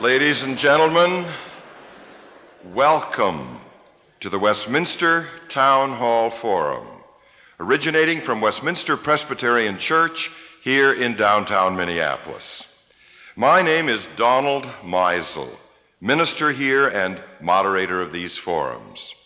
Ladies and gentlemen, welcome to the Westminster Town Hall Forum, originating from Westminster Presbyterian Church here in downtown Minneapolis. My name is Donald Meisel, minister here and moderator of these forums.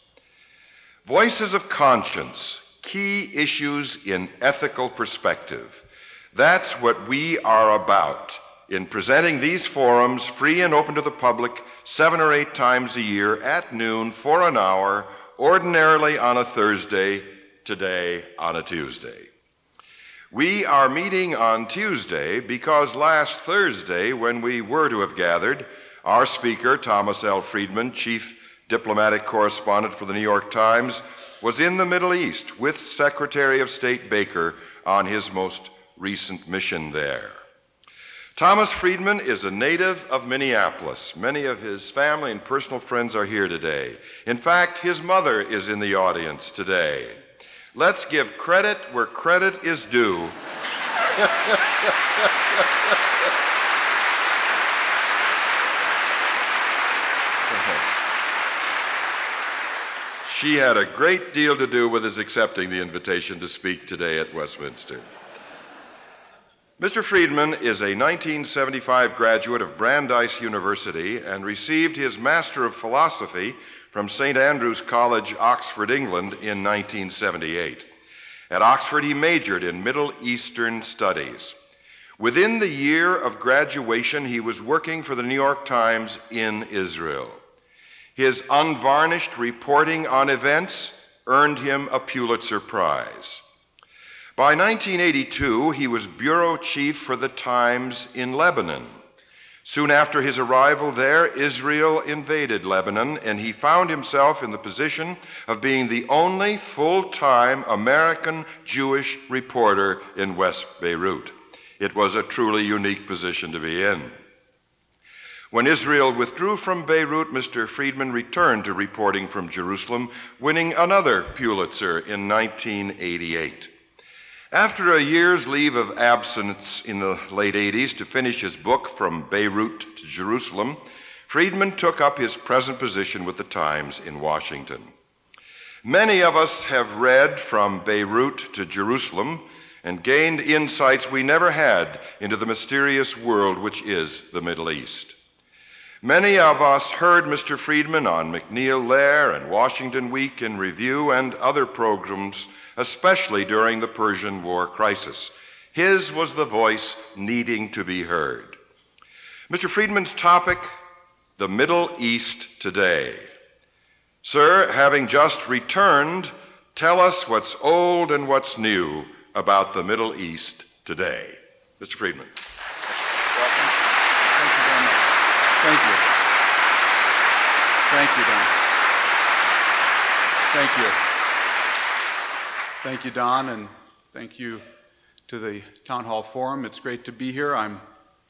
Voices of conscience, key issues in ethical perspective. That's what we are about in presenting these forums free and open to the public seven or eight times a year at noon for an hour, ordinarily on a Thursday, today on a Tuesday. We are meeting on Tuesday because last Thursday, when we were to have gathered, our speaker, Thomas L. Friedman, chief diplomatic correspondent for the New York Times, was in the Middle East with Secretary of State Baker on his most recent mission there. Thomas Friedman is a native of Minneapolis. Many of his family and personal friends are here today. In fact, his mother is in the audience today. Let's give credit where credit is due. she had a great deal to do with his accepting the invitation to speak today at Westminster. Mr. Friedman is a 1975 graduate of Brandeis University and received his Master of Philosophy from St. Antony's College, Oxford, England in 1978. At Oxford, he majored in Middle Eastern Studies. Within the year of graduation, he was working for the New York Times in Israel. His unvarnished reporting on events earned him a Pulitzer Prize. By 1982, he was bureau chief for the Times in Lebanon. Soon after his arrival there, Israel invaded Lebanon, and he found himself in the position of being the only full time American Jewish reporter in West Beirut. It was a truly unique position to be in. When Israel withdrew from Beirut, Mr. Friedman returned to reporting from Jerusalem, winning another Pulitzer in 1988. After a year's leave of absence in the late 80s to finish his book From Beirut to Jerusalem, Friedman took up his present position with the Times in Washington. Many of us have read From Beirut to Jerusalem and gained insights we never had into the mysterious world which is the Middle East. Many of us heard Mr. Friedman on MacNeil Lehrer and Washington Week in Review and other programs especially during the Persian War crisis. His was the voice needing to be heard. Mr. Friedman's topic the Middle East today. Sir, having just returned, tell us what's old and what's new about the Middle East today. Mr. Friedman. Welcome. Thank you very much. Thank you. Thank you, Don. Thank you. Thank you, Don, and thank you to the Town Hall Forum. It's great to be here. I'm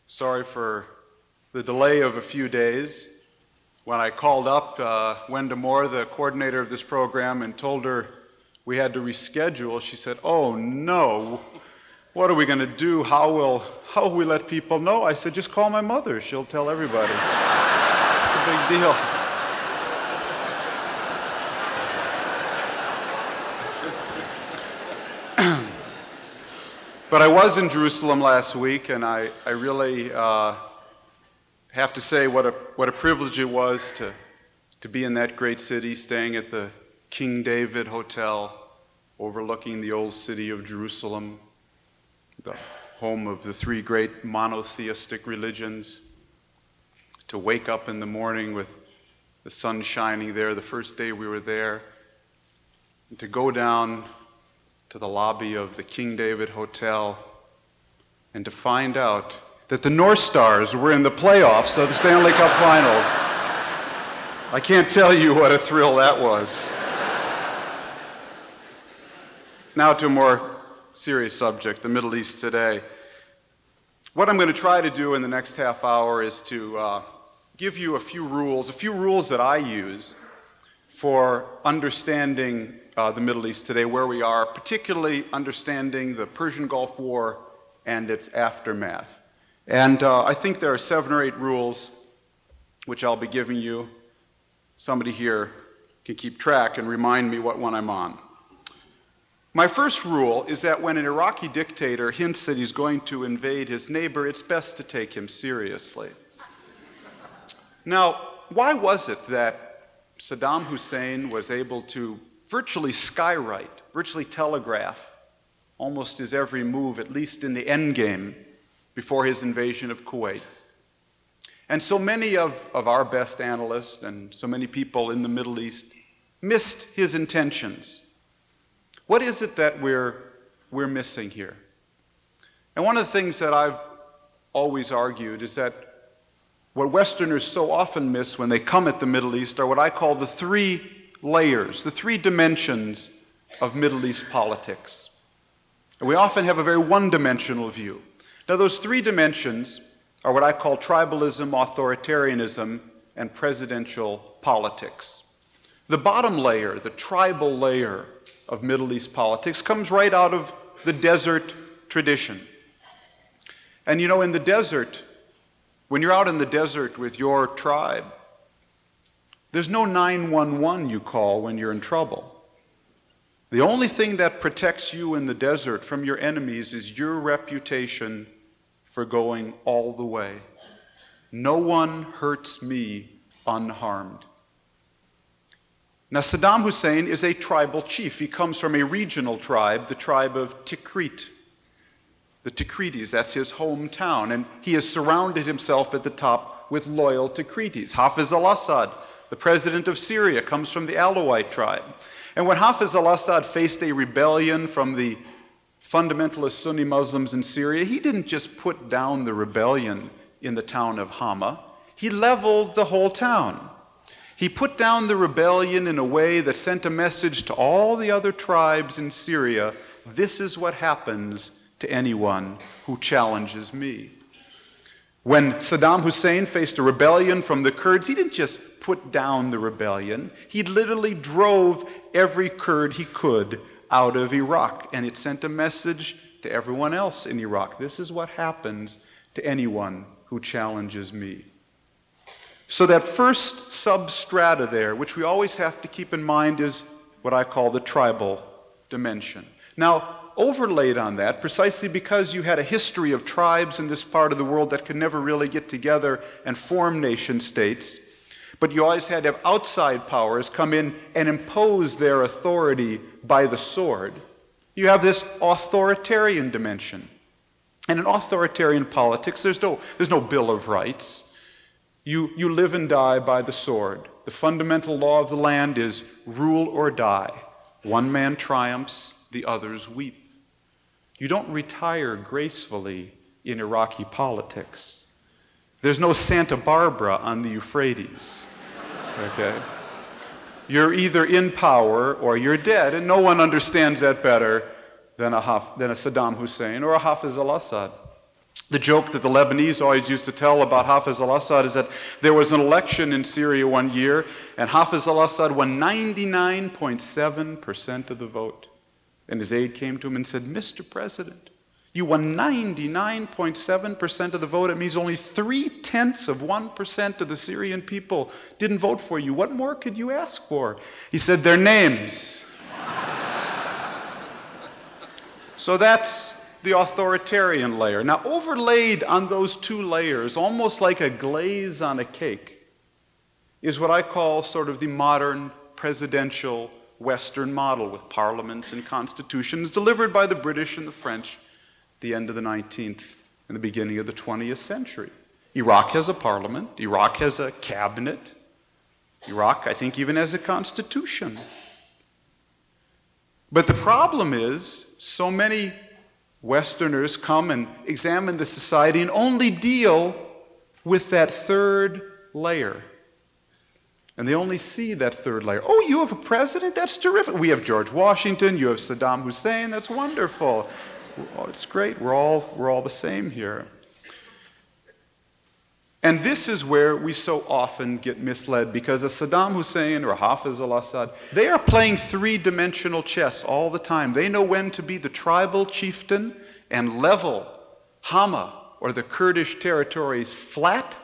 sorry for the delay of a few days. When I called up uh, Wenda Moore, the coordinator of this program, and told her we had to reschedule, she said, Oh no, what are we going to do? How will, how will we let people know? I said, Just call my mother. She'll tell everybody. It's the big deal. But I was in Jerusalem last week, and I, I really uh, have to say what a, what a privilege it was to, to be in that great city, staying at the King David Hotel, overlooking the old city of Jerusalem, the home of the three great monotheistic religions. To wake up in the morning with the sun shining there, the first day we were there, and to go down to the lobby of the King David Hotel and to find out that the North Stars were in the playoffs of the Stanley Cup Finals. I can't tell you what a thrill that was. Now to a more serious subject the Middle East today. What I'm going to try to do in the next half hour is to uh, give you a few rules, a few rules that I use for understanding uh, the Middle East today, where we are, particularly understanding the Persian Gulf War and its aftermath. And uh, I think there are seven or eight rules which I'll be giving you. Somebody here can keep track and remind me what one I'm on. My first rule is that when an Iraqi dictator hints that he's going to invade his neighbor, it's best to take him seriously. Now, why was it that Saddam Hussein was able to virtually skywrite, virtually telegraph almost his every move, at least in the end game, before his invasion of Kuwait? And so many of, of our best analysts and so many people in the Middle East missed his intentions. What is it that we're, we're missing here? And one of the things that I've always argued is that what Westerners so often miss when they come at the Middle East are what I call the three layers, the three dimensions of Middle East politics. And we often have a very one dimensional view. Now, those three dimensions are what I call tribalism, authoritarianism, and presidential politics. The bottom layer, the tribal layer of Middle East politics, comes right out of the desert tradition. And you know, in the desert, when you're out in the desert with your tribe, there's no 911 you call when you're in trouble. The only thing that protects you in the desert from your enemies is your reputation for going all the way. No one hurts me unharmed. Now, Saddam Hussein is a tribal chief. He comes from a regional tribe, the tribe of Tikrit. The Tikritis, that's his hometown. And he has surrounded himself at the top with loyal Tikritis. Hafiz al Assad, the president of Syria, comes from the Alawite tribe. And when Hafiz al Assad faced a rebellion from the fundamentalist Sunni Muslims in Syria, he didn't just put down the rebellion in the town of Hama, he leveled the whole town. He put down the rebellion in a way that sent a message to all the other tribes in Syria this is what happens to anyone who challenges me. When Saddam Hussein faced a rebellion from the Kurds, he didn't just put down the rebellion, he literally drove every Kurd he could out of Iraq. And it sent a message to everyone else in Iraq this is what happens to anyone who challenges me. So, that first substrata there, which we always have to keep in mind, is what I call the tribal dimension. Now, overlaid on that, precisely because you had a history of tribes in this part of the world that could never really get together and form nation states, but you always had to have outside powers come in and impose their authority by the sword. You have this authoritarian dimension. And in authoritarian politics, there's no, there's no Bill of Rights. You, you live and die by the sword. The fundamental law of the land is rule or die. One man triumphs, the others weep. You don't retire gracefully in Iraqi politics. There's no Santa Barbara on the Euphrates. Okay? You're either in power or you're dead, and no one understands that better than a, than a Saddam Hussein or a Hafiz al Assad. The joke that the Lebanese always used to tell about Hafiz al Assad is that there was an election in Syria one year, and Hafiz al Assad won 99.7% of the vote. And his aide came to him and said, Mr. President, you won 99.7% of the vote. It means only three tenths of 1% of the Syrian people didn't vote for you. What more could you ask for? He said, Their names. so that's the authoritarian layer. Now, overlaid on those two layers, almost like a glaze on a cake, is what I call sort of the modern presidential Western model with parliaments and constitutions delivered by the British and the French at the end of the 19th and the beginning of the 20th century. Iraq has a parliament, Iraq has a cabinet, Iraq, I think, even has a constitution. But the problem is, so many Westerners come and examine the society and only deal with that third layer. And they only see that third layer. Oh, you have a president? That's terrific. We have George Washington, you have Saddam Hussein, that's wonderful. Oh, it's great. We're all, we're all the same here. And this is where we so often get misled because a Saddam Hussein or a Hafiz al Assad, they are playing three dimensional chess all the time. They know when to be the tribal chieftain and level Hama or the Kurdish territories flat,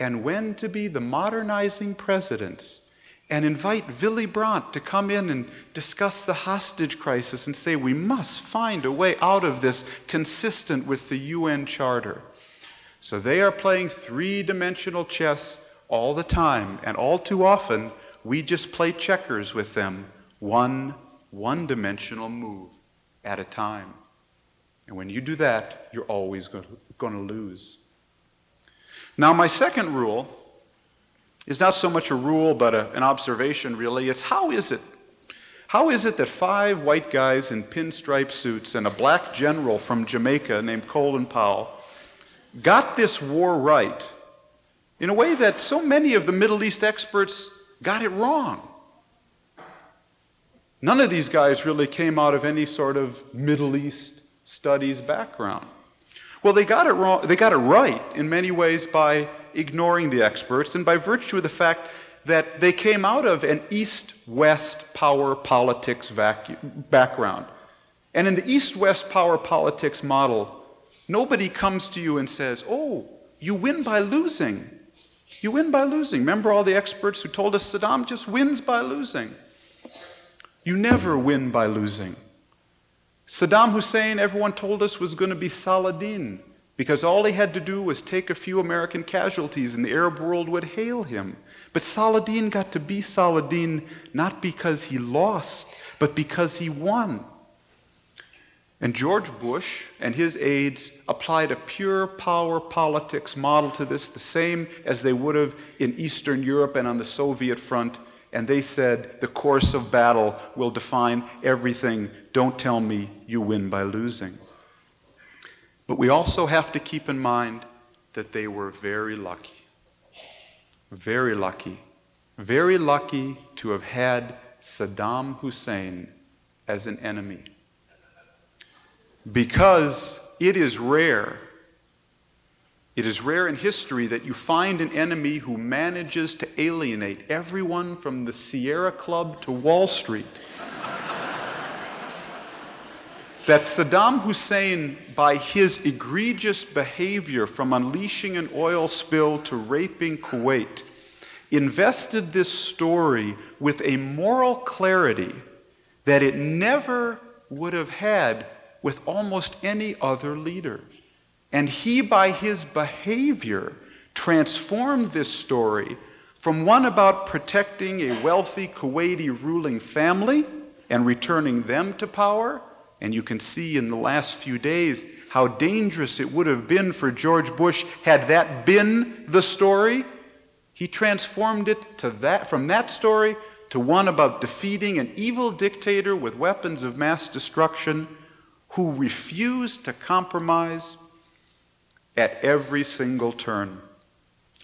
and when to be the modernizing presidents and invite Willy Brandt to come in and discuss the hostage crisis and say we must find a way out of this consistent with the UN Charter. So they are playing three dimensional chess all the time, and all too often we just play checkers with them, one one dimensional move at a time. And when you do that, you're always going to lose. Now, my second rule is not so much a rule, but a, an observation, really. It's how is it? How is it that five white guys in pinstripe suits and a black general from Jamaica named Colin Powell got this war right in a way that so many of the Middle East experts got it wrong? None of these guys really came out of any sort of Middle East studies background. Well, they got it wrong, they got it right in many ways by ignoring the experts and by virtue of the fact that they came out of an east west power politics background. And in the east west power politics model, nobody comes to you and says, Oh, you win by losing. You win by losing. Remember all the experts who told us Saddam just wins by losing? You never win by losing. Saddam Hussein, everyone told us, was going to be Saladin because all he had to do was take a few American casualties and the Arab world would hail him. But Saladin got to be Saladin not because he lost, but because he won. And George Bush and his aides applied a pure power politics model to this, the same as they would have in Eastern Europe and on the Soviet front. And they said, the course of battle will define everything. Don't tell me you win by losing. But we also have to keep in mind that they were very lucky. Very lucky. Very lucky to have had Saddam Hussein as an enemy. Because it is rare, it is rare in history that you find an enemy who manages to alienate everyone from the Sierra Club to Wall Street that Saddam Hussein, by his egregious behavior from unleashing an oil spill to raping Kuwait, invested this story with a moral clarity that it never would have had with almost any other leader. And he, by his behavior, transformed this story from one about protecting a wealthy Kuwaiti ruling family and returning them to power and you can see in the last few days how dangerous it would have been for George Bush had that been the story. He transformed it to that, from that story to one about defeating an evil dictator with weapons of mass destruction who refused to compromise at every single turn.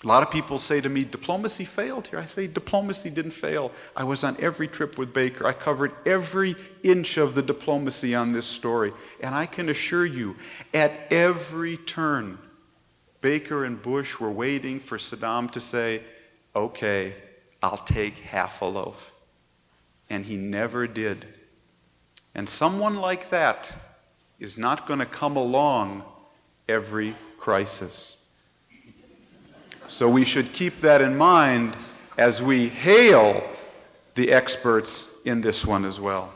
A lot of people say to me, diplomacy failed here. I say, diplomacy didn't fail. I was on every trip with Baker. I covered every inch of the diplomacy on this story. And I can assure you, at every turn, Baker and Bush were waiting for Saddam to say, okay, I'll take half a loaf. And he never did. And someone like that is not going to come along every crisis. So we should keep that in mind as we hail the experts in this one as well.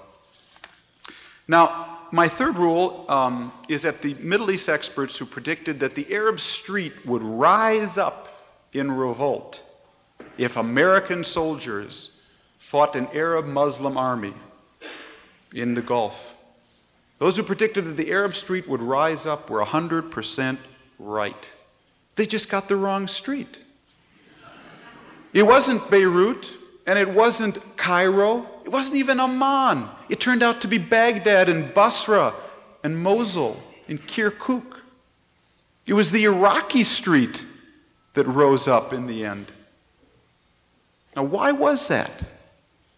Now, my third rule um, is that the Middle East experts who predicted that the Arab street would rise up in revolt if American soldiers fought an Arab Muslim army in the Gulf. Those who predicted that the Arab street would rise up were 100% right. They just got the wrong street. It wasn't Beirut, and it wasn't Cairo, it wasn't even Amman. It turned out to be Baghdad and Basra and Mosul and Kirkuk. It was the Iraqi street that rose up in the end. Now, why was that?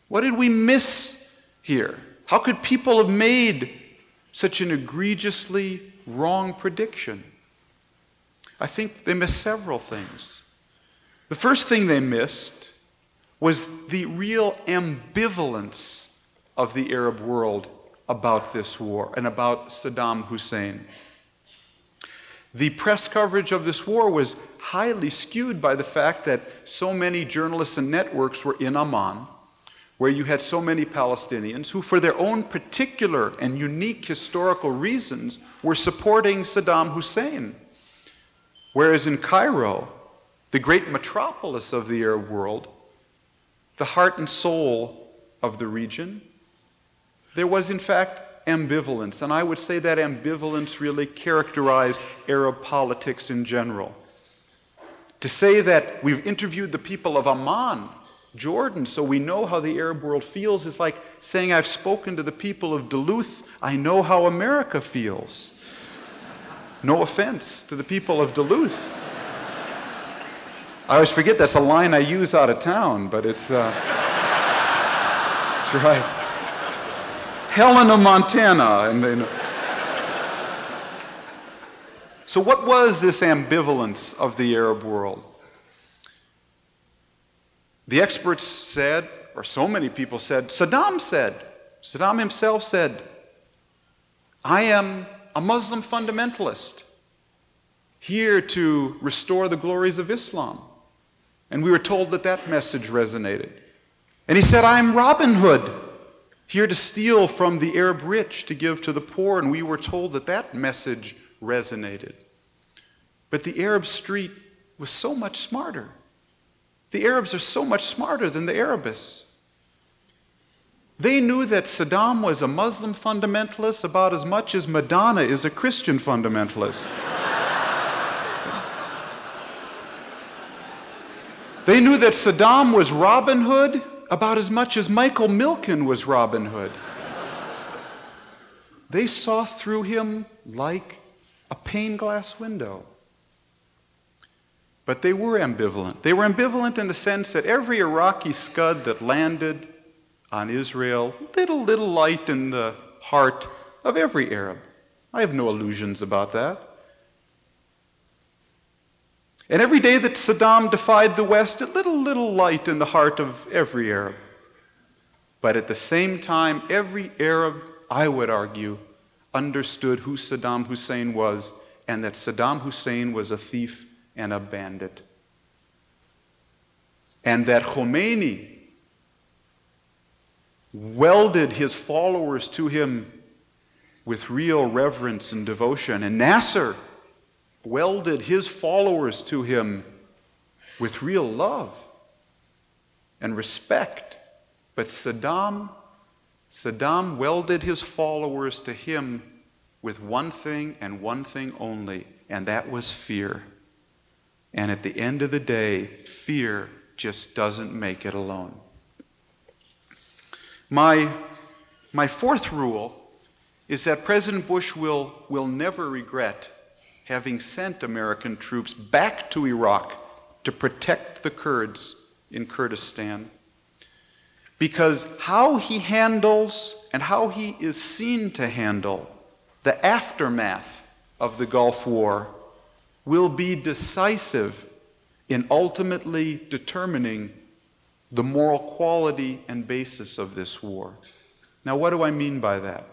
What did we miss here? How could people have made such an egregiously wrong prediction? I think they missed several things. The first thing they missed was the real ambivalence of the Arab world about this war and about Saddam Hussein. The press coverage of this war was highly skewed by the fact that so many journalists and networks were in Amman, where you had so many Palestinians who, for their own particular and unique historical reasons, were supporting Saddam Hussein. Whereas in Cairo, the great metropolis of the Arab world, the heart and soul of the region, there was in fact ambivalence. And I would say that ambivalence really characterized Arab politics in general. To say that we've interviewed the people of Amman, Jordan, so we know how the Arab world feels is like saying, I've spoken to the people of Duluth, I know how America feels. No offense to the people of Duluth. I always forget that's a line I use out of town, but it's, uh, it's right. Helena, Montana. And then, so, what was this ambivalence of the Arab world? The experts said, or so many people said, Saddam said, Saddam himself said, I am a Muslim fundamentalist here to restore the glories of Islam. And we were told that that message resonated. And he said, I'm Robin Hood here to steal from the Arab rich to give to the poor, and we were told that that message resonated. But the Arab street was so much smarter. The Arabs are so much smarter than the Arabists. They knew that Saddam was a Muslim fundamentalist about as much as Madonna is a Christian fundamentalist. they knew that Saddam was Robin Hood about as much as Michael Milken was Robin Hood. They saw through him like a pane glass window. But they were ambivalent. They were ambivalent in the sense that every Iraqi scud that landed on Israel little, little light in the heart of every Arab. I have no illusions about that. And every day that Saddam defied the West, a little light in the heart of every Arab. But at the same time, every Arab, I would argue, understood who Saddam Hussein was and that Saddam Hussein was a thief and a bandit. And that Khomeini welded his followers to him with real reverence and devotion. And Nasser welded his followers to him with real love and respect. But Saddam, Saddam welded his followers to him with one thing and one thing only, and that was fear. And at the end of the day, fear just doesn't make it alone. My, my fourth rule is that President Bush will, will never regret having sent American troops back to Iraq to protect the Kurds in Kurdistan. Because how he handles and how he is seen to handle the aftermath of the Gulf War will be decisive in ultimately determining the moral quality and basis of this war. Now, what do I mean by that?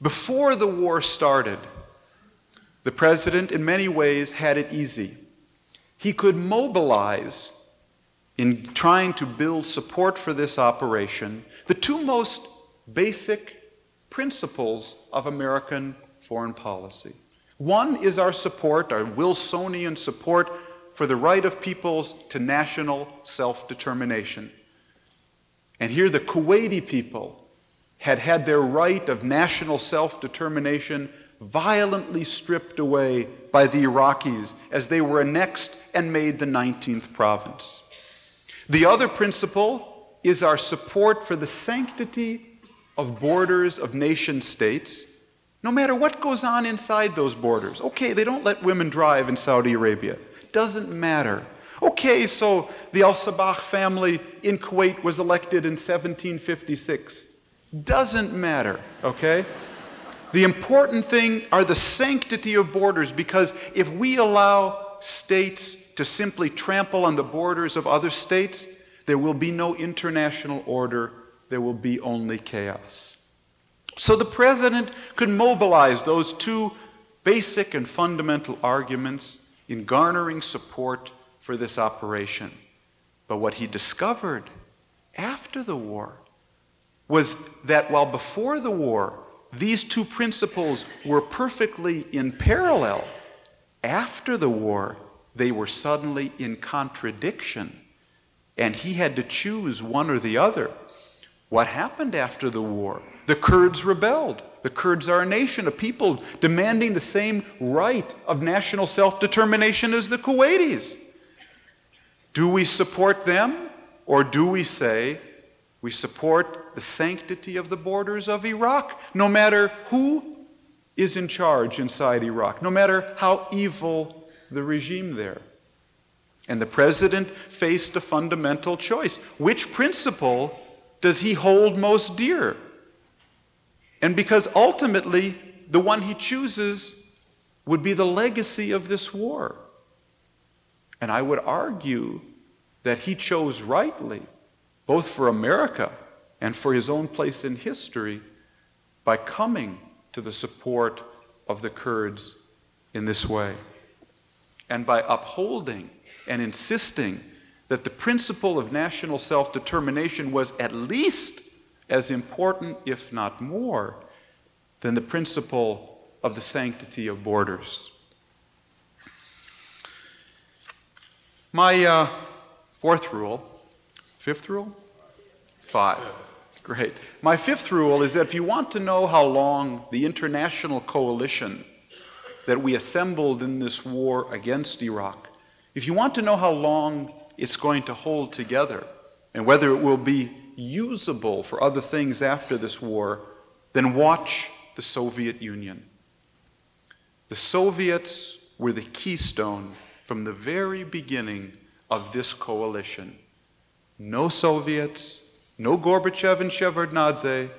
Before the war started, the president, in many ways, had it easy. He could mobilize, in trying to build support for this operation, the two most basic principles of American foreign policy. One is our support, our Wilsonian support for the right of peoples to national self determination. And here the Kuwaiti people had had their right of national self determination violently stripped away by the Iraqis as they were annexed and made the 19th province. The other principle is our support for the sanctity of borders of nation states, no matter what goes on inside those borders. Okay, they don't let women drive in Saudi Arabia. Doesn't matter. Okay, so the Al Sabah family in Kuwait was elected in 1756. Doesn't matter, okay? The important thing are the sanctity of borders because if we allow states to simply trample on the borders of other states, there will be no international order, there will be only chaos. So the president could mobilize those two basic and fundamental arguments in garnering support for this operation. But what he discovered after the war was that while before the war these two principles were perfectly in parallel, after the war they were suddenly in contradiction. And he had to choose one or the other. What happened after the war? The Kurds rebelled. The Kurds are a nation, a people demanding the same right of national self determination as the Kuwaitis. Do we support them, or do we say we support the sanctity of the borders of Iraq, no matter who is in charge inside Iraq, no matter how evil the regime there? And the president faced a fundamental choice. Which principle does he hold most dear? And because ultimately, the one he chooses would be the legacy of this war. And I would argue that he chose rightly, both for America and for his own place in history, by coming to the support of the Kurds in this way. And by upholding and insisting that the principle of national self determination was at least as important, if not more, than the principle of the sanctity of borders. My uh, fourth rule, fifth rule? Five. Great. My fifth rule is that if you want to know how long the international coalition that we assembled in this war against Iraq, if you want to know how long it's going to hold together and whether it will be usable for other things after this war, then watch the Soviet Union. The Soviets were the keystone from the very beginning of this coalition. No Soviets, no Gorbachev and Shevardnadze,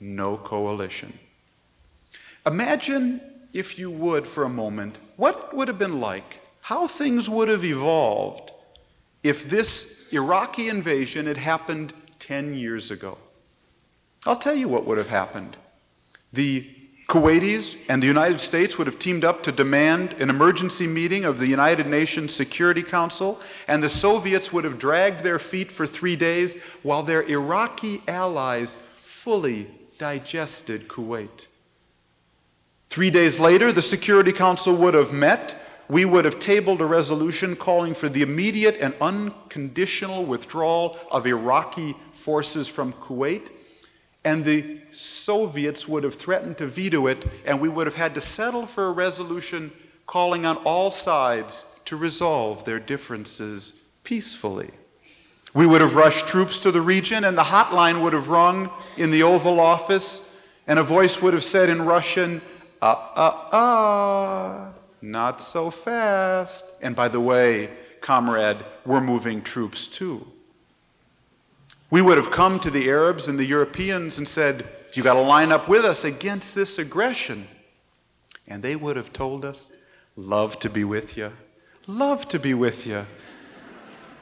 no coalition. Imagine, if you would, for a moment, what it would have been like, how things would have evolved if this Iraqi invasion had happened 10 years ago. I'll tell you what would have happened. The Kuwaitis and the United States would have teamed up to demand an emergency meeting of the United Nations Security Council, and the Soviets would have dragged their feet for three days while their Iraqi allies fully digested Kuwait. Three days later, the Security Council would have met we would have tabled a resolution calling for the immediate and unconditional withdrawal of Iraqi forces from Kuwait, and the Soviets would have threatened to veto it, and we would have had to settle for a resolution calling on all sides to resolve their differences peacefully. We would have rushed troops to the region, and the hotline would have rung in the Oval Office, and a voice would have said in Russian, ah, ah, ah. Not so fast. And by the way, comrade, we're moving troops too. We would have come to the Arabs and the Europeans and said, You got to line up with us against this aggression. And they would have told us, Love to be with you. Love to be with you.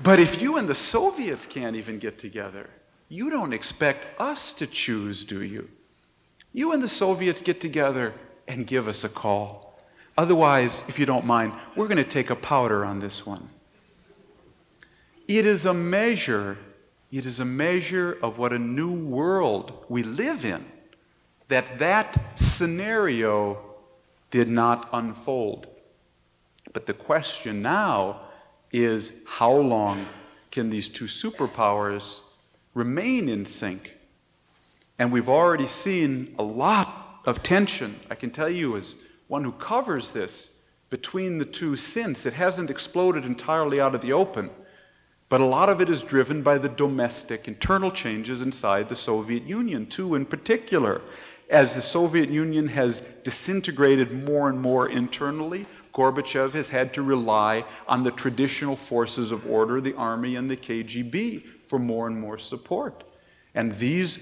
But if you and the Soviets can't even get together, you don't expect us to choose, do you? You and the Soviets get together and give us a call. Otherwise, if you don't mind, we're going to take a powder on this one. It is a measure, it is a measure of what a new world we live in that that scenario did not unfold. But the question now is how long can these two superpowers remain in sync? And we've already seen a lot of tension. I can tell you as one who covers this between the two since. It hasn't exploded entirely out of the open, but a lot of it is driven by the domestic internal changes inside the Soviet Union, too, in particular. As the Soviet Union has disintegrated more and more internally, Gorbachev has had to rely on the traditional forces of order, the army and the KGB, for more and more support. And these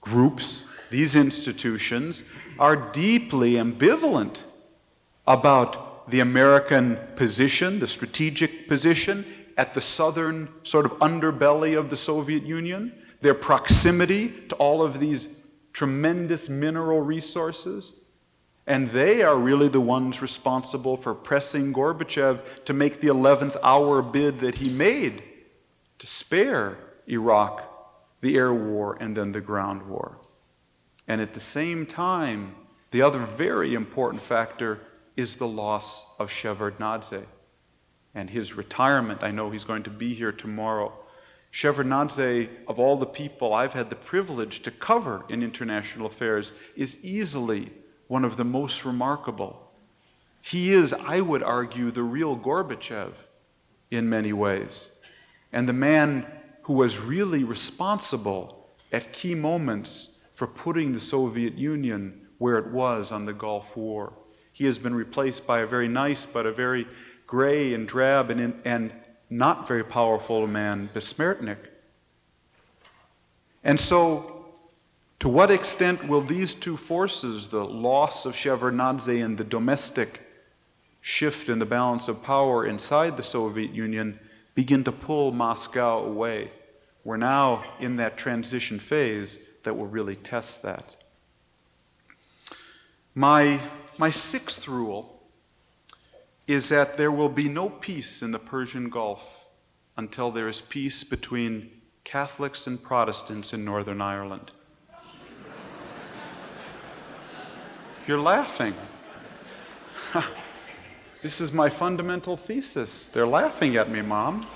groups, these institutions, are deeply ambivalent about the American position, the strategic position at the southern sort of underbelly of the Soviet Union, their proximity to all of these tremendous mineral resources, And they are really the ones responsible for pressing Gorbachev to make the 11th hour bid that he made to spare Iraq the air war and then the ground war. And at the same time, the other very important factor is the loss of Shevardnadze and his retirement. I know he's going to be here tomorrow. Shevardnadze, of all the people I've had the privilege to cover in international affairs, is easily one of the most remarkable. He is, I would argue, the real Gorbachev in many ways, and the man who was really responsible at key moments for putting the Soviet Union where it was on the Gulf War. He has been replaced by a very nice but a very gray and drab and, in, and not very powerful man, Bessmertnykh. And so to what extent will these two forces, the loss of Shevardnadze and the domestic shift in the balance of power inside the Soviet Union, begin to pull Moscow away? We're now in that transition phase that will really test that. My, my sixth rule is that there will be no peace in the Persian Gulf until there is peace between Catholics and Protestants in Northern Ireland. You're laughing. this is my fundamental thesis. They're laughing at me, Mom.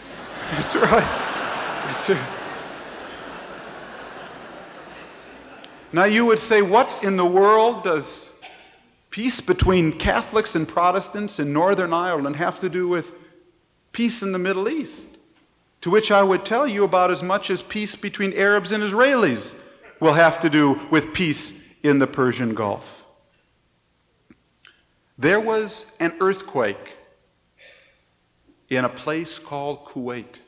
That's right. That's right. Now, you would say, what in the world does peace between Catholics and Protestants in Northern Ireland have to do with peace in the Middle East? To which I would tell you about as much as peace between Arabs and Israelis will have to do with peace in the Persian Gulf. There was an earthquake in a place called Kuwait,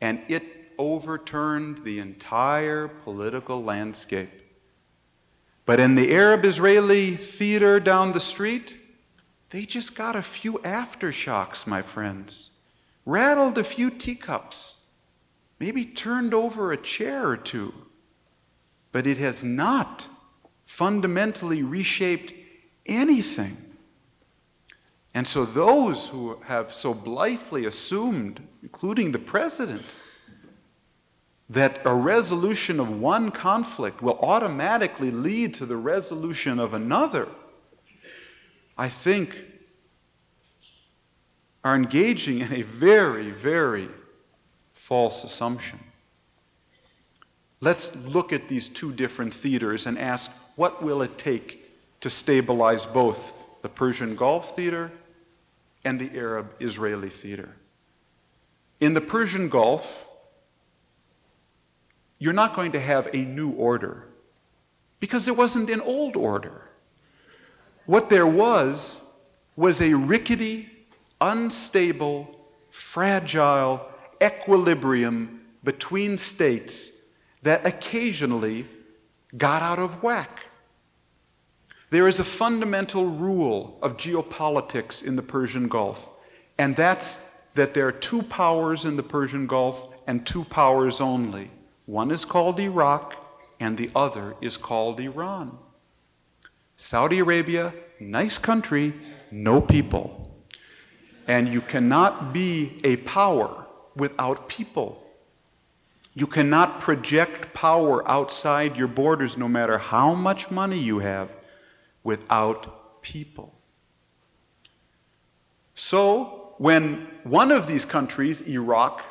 and it overturned the entire political landscape. But in the Arab Israeli theater down the street, they just got a few aftershocks, my friends. Rattled a few teacups, maybe turned over a chair or two. But it has not fundamentally reshaped anything. And so, those who have so blithely assumed, including the president, that a resolution of one conflict will automatically lead to the resolution of another, I think are engaging in a very, very false assumption. Let's look at these two different theaters and ask what will it take to stabilize both the Persian Gulf theater and the Arab Israeli theater. In the Persian Gulf, you're not going to have a new order because there wasn't an old order. What there was was a rickety, unstable, fragile equilibrium between states that occasionally got out of whack. There is a fundamental rule of geopolitics in the Persian Gulf, and that's that there are two powers in the Persian Gulf and two powers only. One is called Iraq, and the other is called Iran. Saudi Arabia, nice country, no people. And you cannot be a power without people. You cannot project power outside your borders no matter how much money you have without people. So, when one of these countries, Iraq,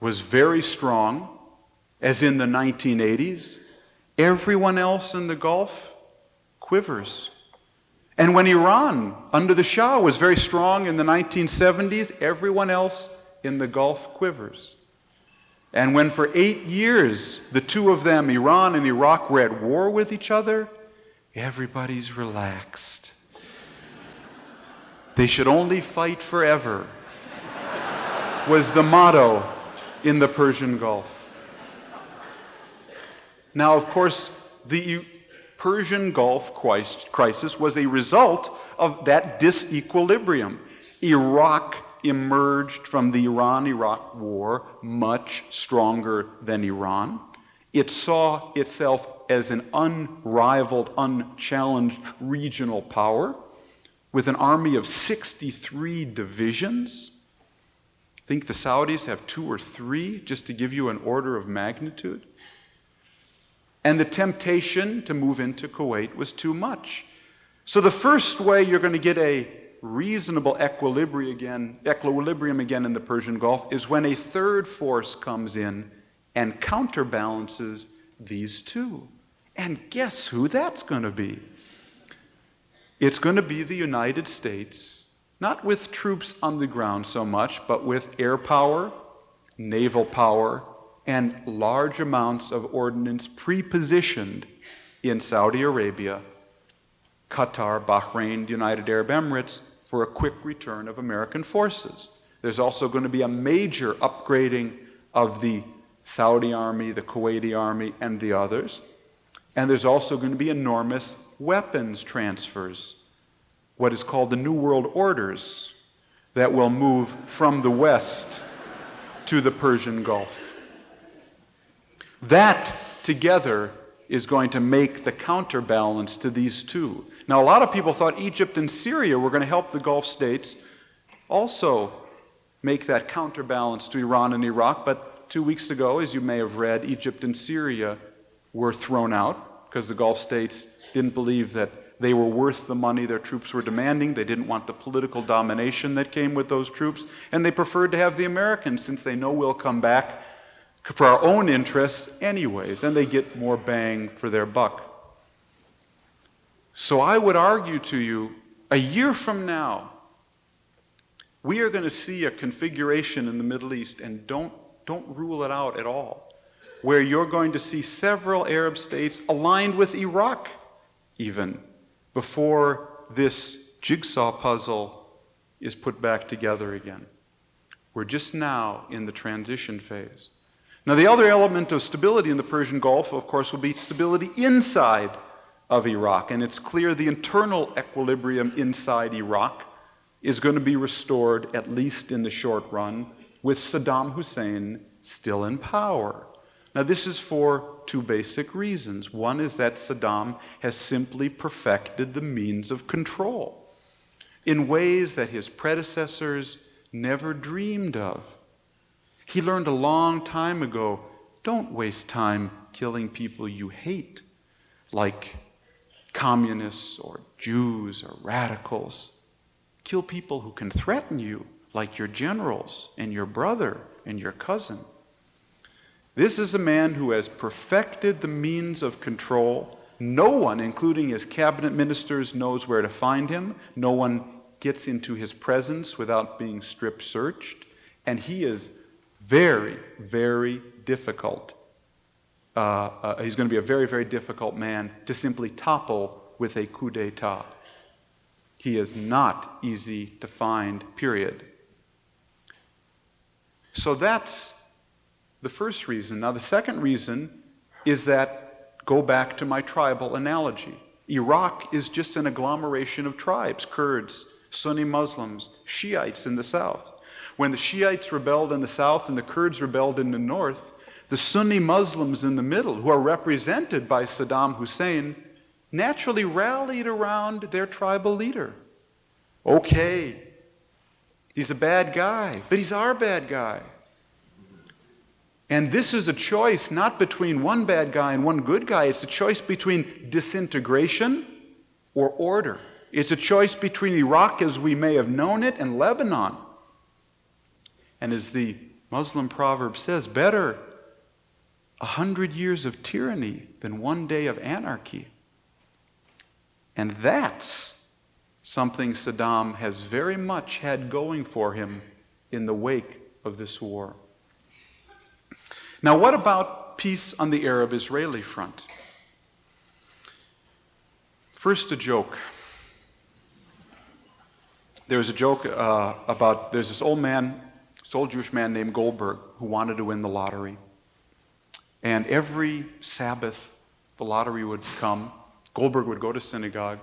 was very strong, as in the 1980s, everyone else in the Gulf quivers. And when Iran, under the Shah, was very strong in the 1970s, everyone else in the Gulf quivers. And when for eight years the two of them, Iran and Iraq, were at war with each other, Everybody's relaxed. They should only fight forever, was the motto in the Persian Gulf. Now, of course, the Persian Gulf crisis was a result of that disequilibrium. Iraq emerged from the Iran Iraq war much stronger than Iran. It saw itself as an unrivaled, unchallenged regional power with an army of 63 divisions. I think the Saudis have two or three, just to give you an order of magnitude. And the temptation to move into Kuwait was too much. So, the first way you're going to get a reasonable equilibrium again, equilibrium again in the Persian Gulf is when a third force comes in and counterbalances these two. And guess who that's going to be? It's going to be the United States, not with troops on the ground so much, but with air power, naval power, and large amounts of ordnance pre-positioned in Saudi Arabia, Qatar, Bahrain, the United Arab Emirates for a quick return of American forces. There's also going to be a major upgrading of the Saudi army, the Kuwaiti army, and the others. And there's also going to be enormous weapons transfers, what is called the New World Orders, that will move from the West to the Persian Gulf. That together is going to make the counterbalance to these two. Now, a lot of people thought Egypt and Syria were going to help the Gulf states also make that counterbalance to Iran and Iraq, but two weeks ago, as you may have read, Egypt and Syria were thrown out because the Gulf states didn't believe that they were worth the money their troops were demanding. They didn't want the political domination that came with those troops. And they preferred to have the Americans since they know we'll come back for our own interests, anyways, and they get more bang for their buck. So I would argue to you a year from now, we are going to see a configuration in the Middle East, and don't, don't rule it out at all where you're going to see several Arab states aligned with Iraq, even before this jigsaw puzzle is put back together again. We're just now in the transition phase. Now, the other element of stability in the Persian Gulf, of course, will be stability inside of Iraq. And it's clear the internal equilibrium inside Iraq is going to be restored, at least in the short run, with Saddam Hussein still in power. Now, this is for two basic reasons. One is that Saddam has simply perfected the means of control in ways that his predecessors never dreamed of. He learned a long time ago don't waste time killing people you hate, like communists or Jews or radicals. Kill people who can threaten you, like your generals and your brother and your cousin. This is a man who has perfected the means of control. No one, including his cabinet ministers, knows where to find him. No one gets into his presence without being strip searched. And he is very, very difficult. Uh, uh, he's going to be a very, very difficult man to simply topple with a coup d'etat. He is not easy to find, period. So that's the first reason. Now, the second reason is that, go back to my tribal analogy. Iraq is just an agglomeration of tribes Kurds, Sunni Muslims, Shiites in the south. When the Shiites rebelled in the south and the Kurds rebelled in the north, the Sunni Muslims in the middle, who are represented by Saddam Hussein, naturally rallied around their tribal leader. Okay, he's a bad guy, but he's our bad guy. And this is a choice not between one bad guy and one good guy, it's a choice between disintegration or order. It's a choice between Iraq as we may have known it and Lebanon. And as the Muslim proverb says, better a hundred years of tyranny than one day of anarchy. And that's something Saddam has very much had going for him in the wake of this war. Now, what about peace on the Arab Israeli front? First, a joke. There's a joke uh, about there's this old man, this old Jewish man named Goldberg, who wanted to win the lottery. And every Sabbath, the lottery would come. Goldberg would go to synagogue.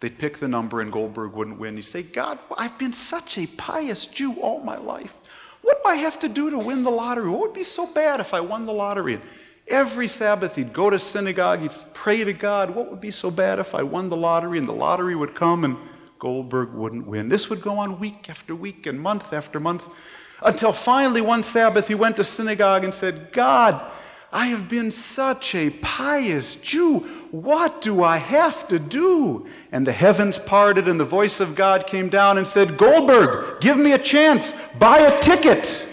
They'd pick the number, and Goldberg wouldn't win. He'd say, God, I've been such a pious Jew all my life. What do I have to do to win the lottery? What would be so bad if I won the lottery? And Every Sabbath, he'd go to synagogue, he'd pray to God, what would be so bad if I won the lottery and the lottery would come and Goldberg wouldn't win? This would go on week after week and month after month until finally one Sabbath he went to synagogue and said, God, I have been such a pious Jew. What do I have to do? And the heavens parted, and the voice of God came down and said, Goldberg, give me a chance. Buy a ticket.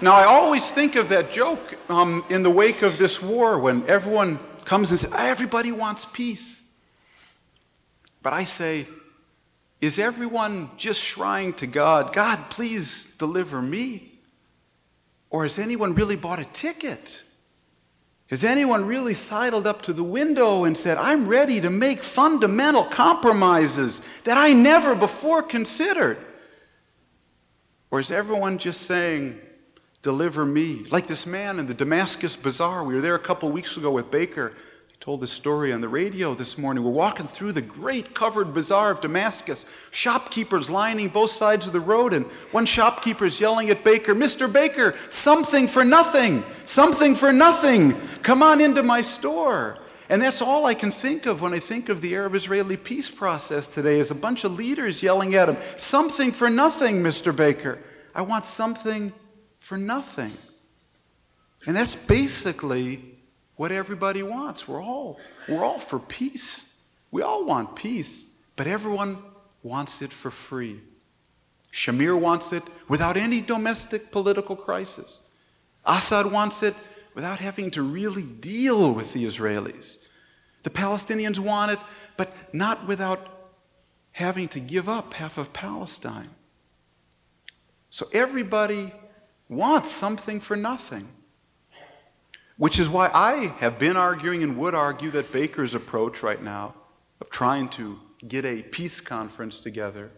Now, I always think of that joke um, in the wake of this war when everyone comes and says, Everybody wants peace. But I say, Is everyone just shrine to God, God, please deliver me? Or has anyone really bought a ticket? Has anyone really sidled up to the window and said, I'm ready to make fundamental compromises that I never before considered? Or is everyone just saying, Deliver me. Like this man in the Damascus Bazaar. We were there a couple weeks ago with Baker. He told this story on the radio this morning. We're walking through the great covered bazaar of Damascus. Shopkeepers lining both sides of the road, and one shopkeeper is yelling at Baker, Mr. Baker, something for nothing, something for nothing. Come on into my store. And that's all I can think of when I think of the Arab Israeli peace process today is a bunch of leaders yelling at him, something for nothing, Mr. Baker. I want something for nothing. And that's basically what everybody wants. We're all, we're all for peace. We all want peace, but everyone wants it for free. Shamir wants it without any domestic political crisis. Assad wants it without having to really deal with the Israelis. The Palestinians want it, but not without having to give up half of Palestine. So everybody wants something for nothing. Which is why I have been arguing and would argue that Baker's approach right now of trying to get a peace conference together,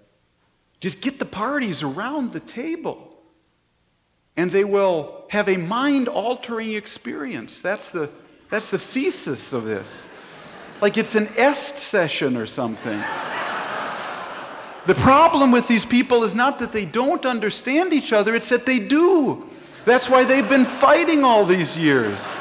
just get the parties around the table and they will have a mind altering experience. That's the, that's the thesis of this. Like it's an est session or something. The problem with these people is not that they don't understand each other, it's that they do. That's why they've been fighting all these years.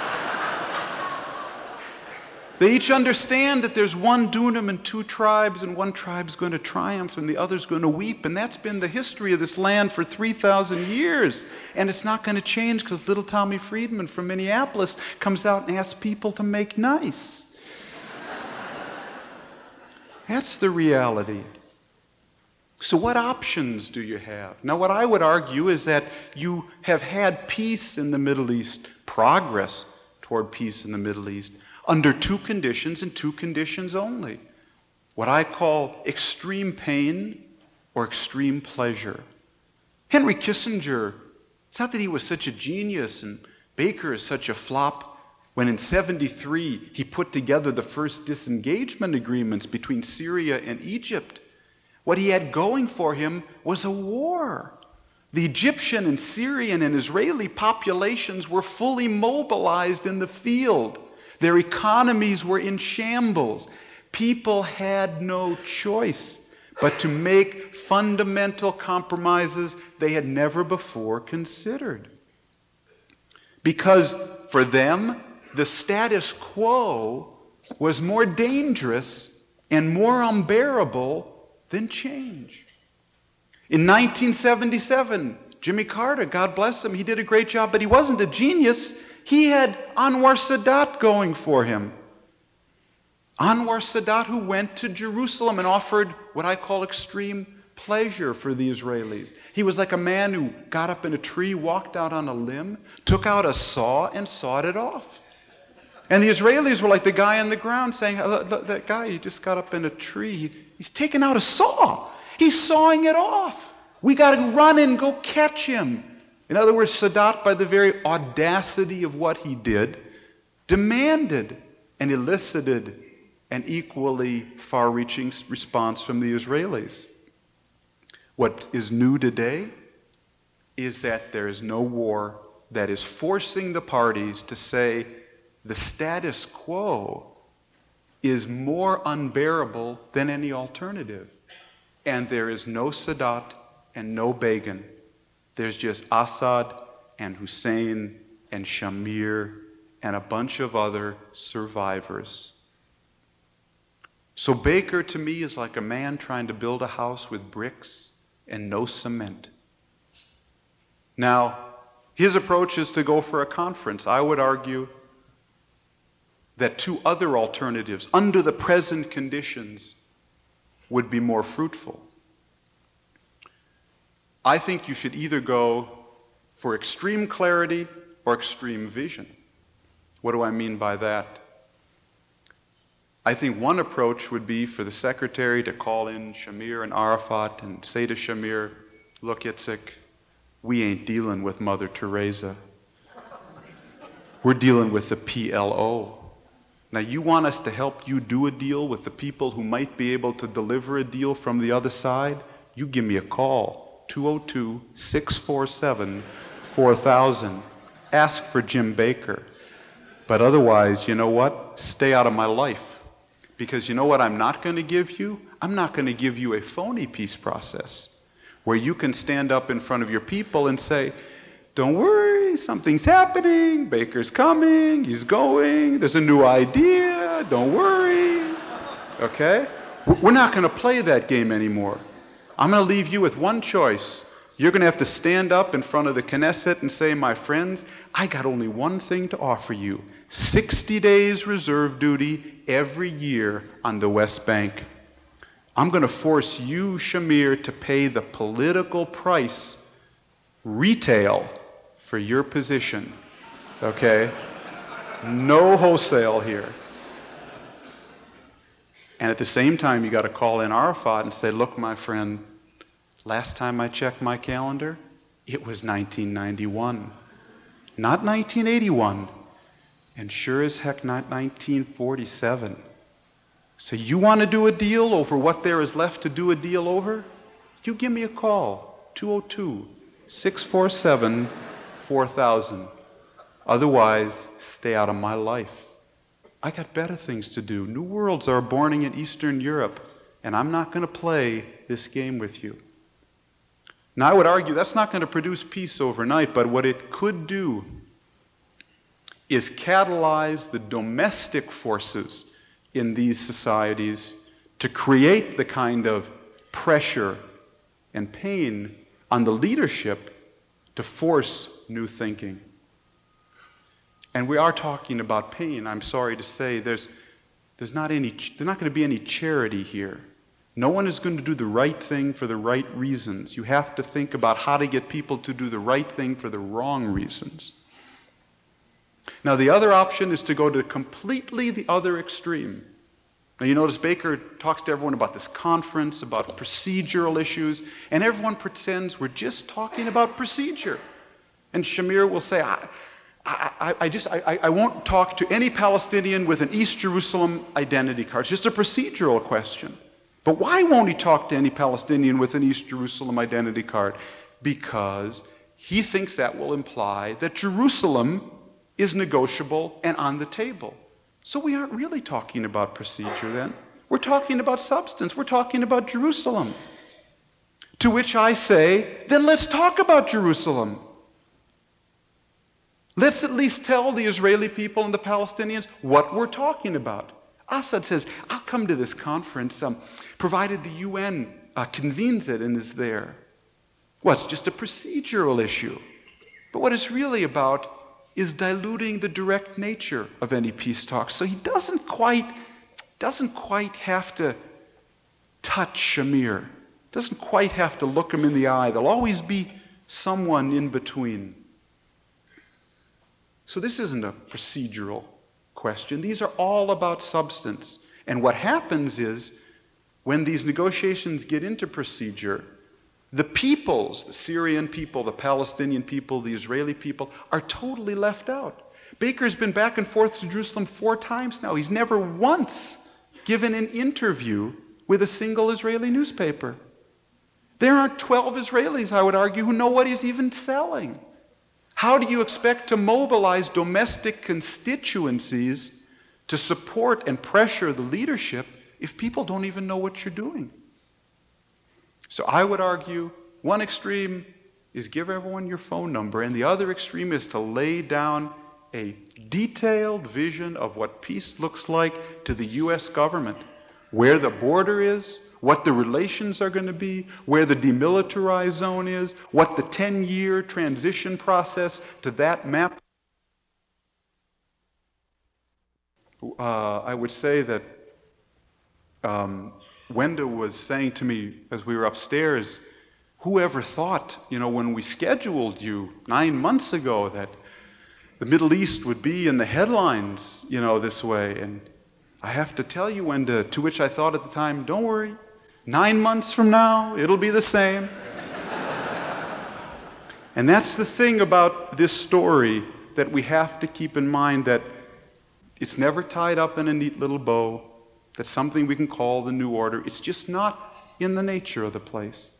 They each understand that there's one dunaim and two tribes, and one tribe's going to triumph and the other's going to weep. And that's been the history of this land for 3,000 years. And it's not going to change because little Tommy Friedman from Minneapolis comes out and asks people to make nice. that's the reality. So, what options do you have? Now, what I would argue is that you have had peace in the Middle East, progress toward peace in the Middle East, under two conditions and two conditions only what I call extreme pain or extreme pleasure. Henry Kissinger, it's not that he was such a genius and Baker is such a flop. When in 73 he put together the first disengagement agreements between Syria and Egypt, what he had going for him was a war. The Egyptian and Syrian and Israeli populations were fully mobilized in the field. Their economies were in shambles. People had no choice but to make fundamental compromises they had never before considered. Because for them, the status quo was more dangerous and more unbearable then change. In 1977, Jimmy Carter, God bless him, he did a great job, but he wasn't a genius. He had Anwar Sadat going for him. Anwar Sadat, who went to Jerusalem and offered what I call extreme pleasure for the Israelis. He was like a man who got up in a tree, walked out on a limb, took out a saw, and sawed it off. And the Israelis were like the guy on the ground saying, That guy, he just got up in a tree. He's taking out a saw. He's sawing it off. We got to run and go catch him. In other words, Sadat, by the very audacity of what he did, demanded and elicited an equally far reaching response from the Israelis. What is new today is that there is no war that is forcing the parties to say the status quo is more unbearable than any alternative. And there is no Sadat and no Begin. There's just Assad and Hussein and Shamir and a bunch of other survivors. So Baker to me is like a man trying to build a house with bricks and no cement. Now, his approach is to go for a conference. I would argue that two other alternatives, under the present conditions, would be more fruitful. I think you should either go for extreme clarity or extreme vision. What do I mean by that? I think one approach would be for the secretary to call in Shamir and Arafat and say to Shamir, Look, Yitzhak, we ain't dealing with Mother Teresa. We're dealing with the PLO. Now, you want us to help you do a deal with the people who might be able to deliver a deal from the other side? You give me a call, 202 647 4000. Ask for Jim Baker. But otherwise, you know what? Stay out of my life. Because you know what I'm not going to give you? I'm not going to give you a phony peace process where you can stand up in front of your people and say, don't worry, something's happening. Baker's coming. He's going. There's a new idea. Don't worry. Okay? We're not going to play that game anymore. I'm going to leave you with one choice. You're going to have to stand up in front of the Knesset and say, My friends, I got only one thing to offer you 60 days reserve duty every year on the West Bank. I'm going to force you, Shamir, to pay the political price, retail, for your position. Okay? No wholesale here. And at the same time, you got to call in Arafat and say, look, my friend, last time I checked my calendar, it was 1991, not 1981, and sure as heck not 1947. So you want to do a deal over what there is left to do a deal over? You give me a call, 202 647 4,000. Otherwise, stay out of my life. I got better things to do. New worlds are born in Eastern Europe, and I'm not going to play this game with you. Now, I would argue that's not going to produce peace overnight, but what it could do is catalyze the domestic forces in these societies to create the kind of pressure and pain on the leadership to force new thinking. And we are talking about pain. I'm sorry to say there's, there's not, any, there's not going to be any charity here. No one is going to do the right thing for the right reasons. You have to think about how to get people to do the right thing for the wrong reasons. Now, the other option is to go to completely the other extreme. Now, you notice Baker talks to everyone about this conference, about procedural issues, and everyone pretends we're just talking about procedure. And Shamir will say, I, I, I just, I, I won't talk to any Palestinian with an East Jerusalem identity card. It's just a procedural question. But why won't he talk to any Palestinian with an East Jerusalem identity card? Because he thinks that will imply that Jerusalem is negotiable and on the table. So we aren't really talking about procedure then. We're talking about substance. We're talking about Jerusalem. To which I say, then let's talk about Jerusalem. Let's at least tell the Israeli people and the Palestinians what we're talking about. Assad says, I'll come to this conference um, provided the UN uh, convenes it and is there. Well, it's just a procedural issue. But what it's really about is diluting the direct nature of any peace talks. So he doesn't quite, doesn't quite have to touch Shamir, doesn't quite have to look him in the eye. There'll always be someone in between. So this isn't a procedural question. These are all about substance. And what happens is when these negotiations get into procedure, the peoples, the Syrian people, the Palestinian people, the Israeli people, are totally left out. Baker's been back and forth to Jerusalem four times now. He's never once given an interview with a single Israeli newspaper. There aren't 12 Israelis, I would argue, who know what he's even selling. How do you expect to mobilize domestic constituencies to support and pressure the leadership if people don't even know what you're doing. So I would argue one extreme is give everyone your phone number, and the other extreme is to lay down a detailed vision of what peace looks like to the U.S. government, where the border is, what the relations are going to be, where the demilitarized zone is, what the 10 year transition process to that map. Uh, I would say that um, Wenda was saying to me as we were upstairs, whoever thought, you know, when we scheduled you nine months ago that the Middle East would be in the headlines, you know, this way. And I have to tell you, Wenda, to which I thought at the time, don't worry, nine months from now, it'll be the same. and that's the thing about this story that we have to keep in mind that it's never tied up in a neat little bow. That's something we can call the new order. It's just not in the nature of the place.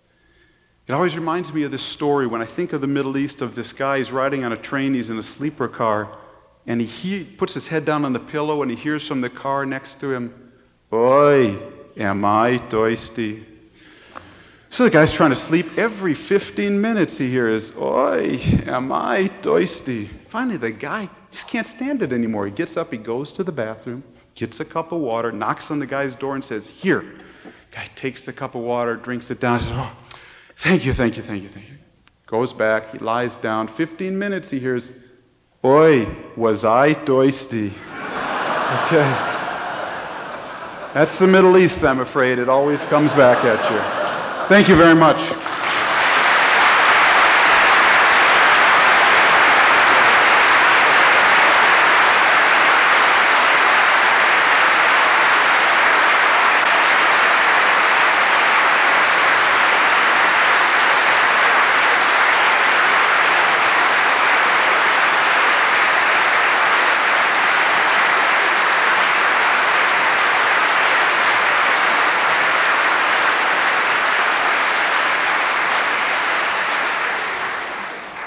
It always reminds me of this story when I think of the Middle East of this guy. He's riding on a train, he's in a sleeper car, and he, he puts his head down on the pillow and he hears from the car next to him, Oi, am I thirsty? So the guy's trying to sleep. Every 15 minutes he hears, Oi, am I thirsty? Finally, the guy just can't stand it anymore. He gets up, he goes to the bathroom, gets a cup of water, knocks on the guy's door, and says, Here. Guy takes the cup of water, drinks it down, says, Oh, Thank you, thank you, thank you, thank you. Goes back, he lies down. 15 minutes, he hears, Oi, was I thirsty? okay. That's the Middle East, I'm afraid. It always comes back at you. Thank you very much.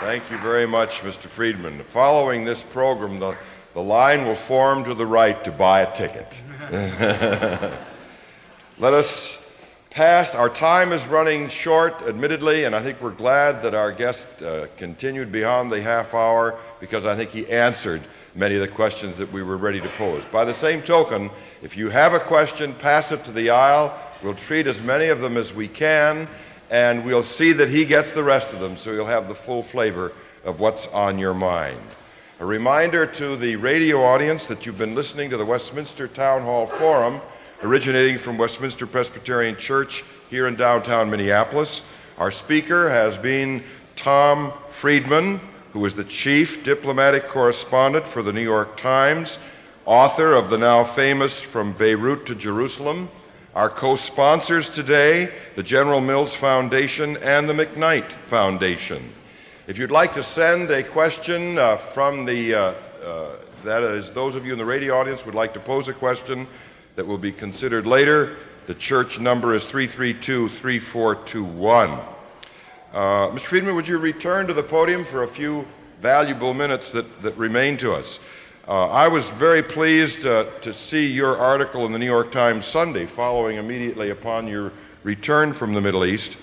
Thank you very much, Mr. Friedman. Following this program, the, the line will form to the right to buy a ticket. Let us pass. Our time is running short, admittedly, and I think we're glad that our guest uh, continued beyond the half hour because I think he answered many of the questions that we were ready to pose. By the same token, if you have a question, pass it to the aisle. We'll treat as many of them as we can and we'll see that he gets the rest of them so you'll have the full flavor of what's on your mind. A reminder to the radio audience that you've been listening to the Westminster Town Hall Forum, originating from Westminster Presbyterian Church here in downtown Minneapolis. Our speaker has been Tom Friedman, who is the chief diplomatic correspondent for the New York Times, author of the now famous From Beirut to Jerusalem our co sponsors today, the General Mills Foundation and the McKnight Foundation. If you'd like to send a question uh, from the, uh, uh, that is, those of you in the radio audience would like to pose a question that will be considered later, the church number is 332 3421. Uh, Mr. Friedman, would you return to the podium for a few valuable minutes that, that remain to us? Uh, I was very pleased uh, to see your article in the New York Times Sunday following immediately upon your return from the Middle East.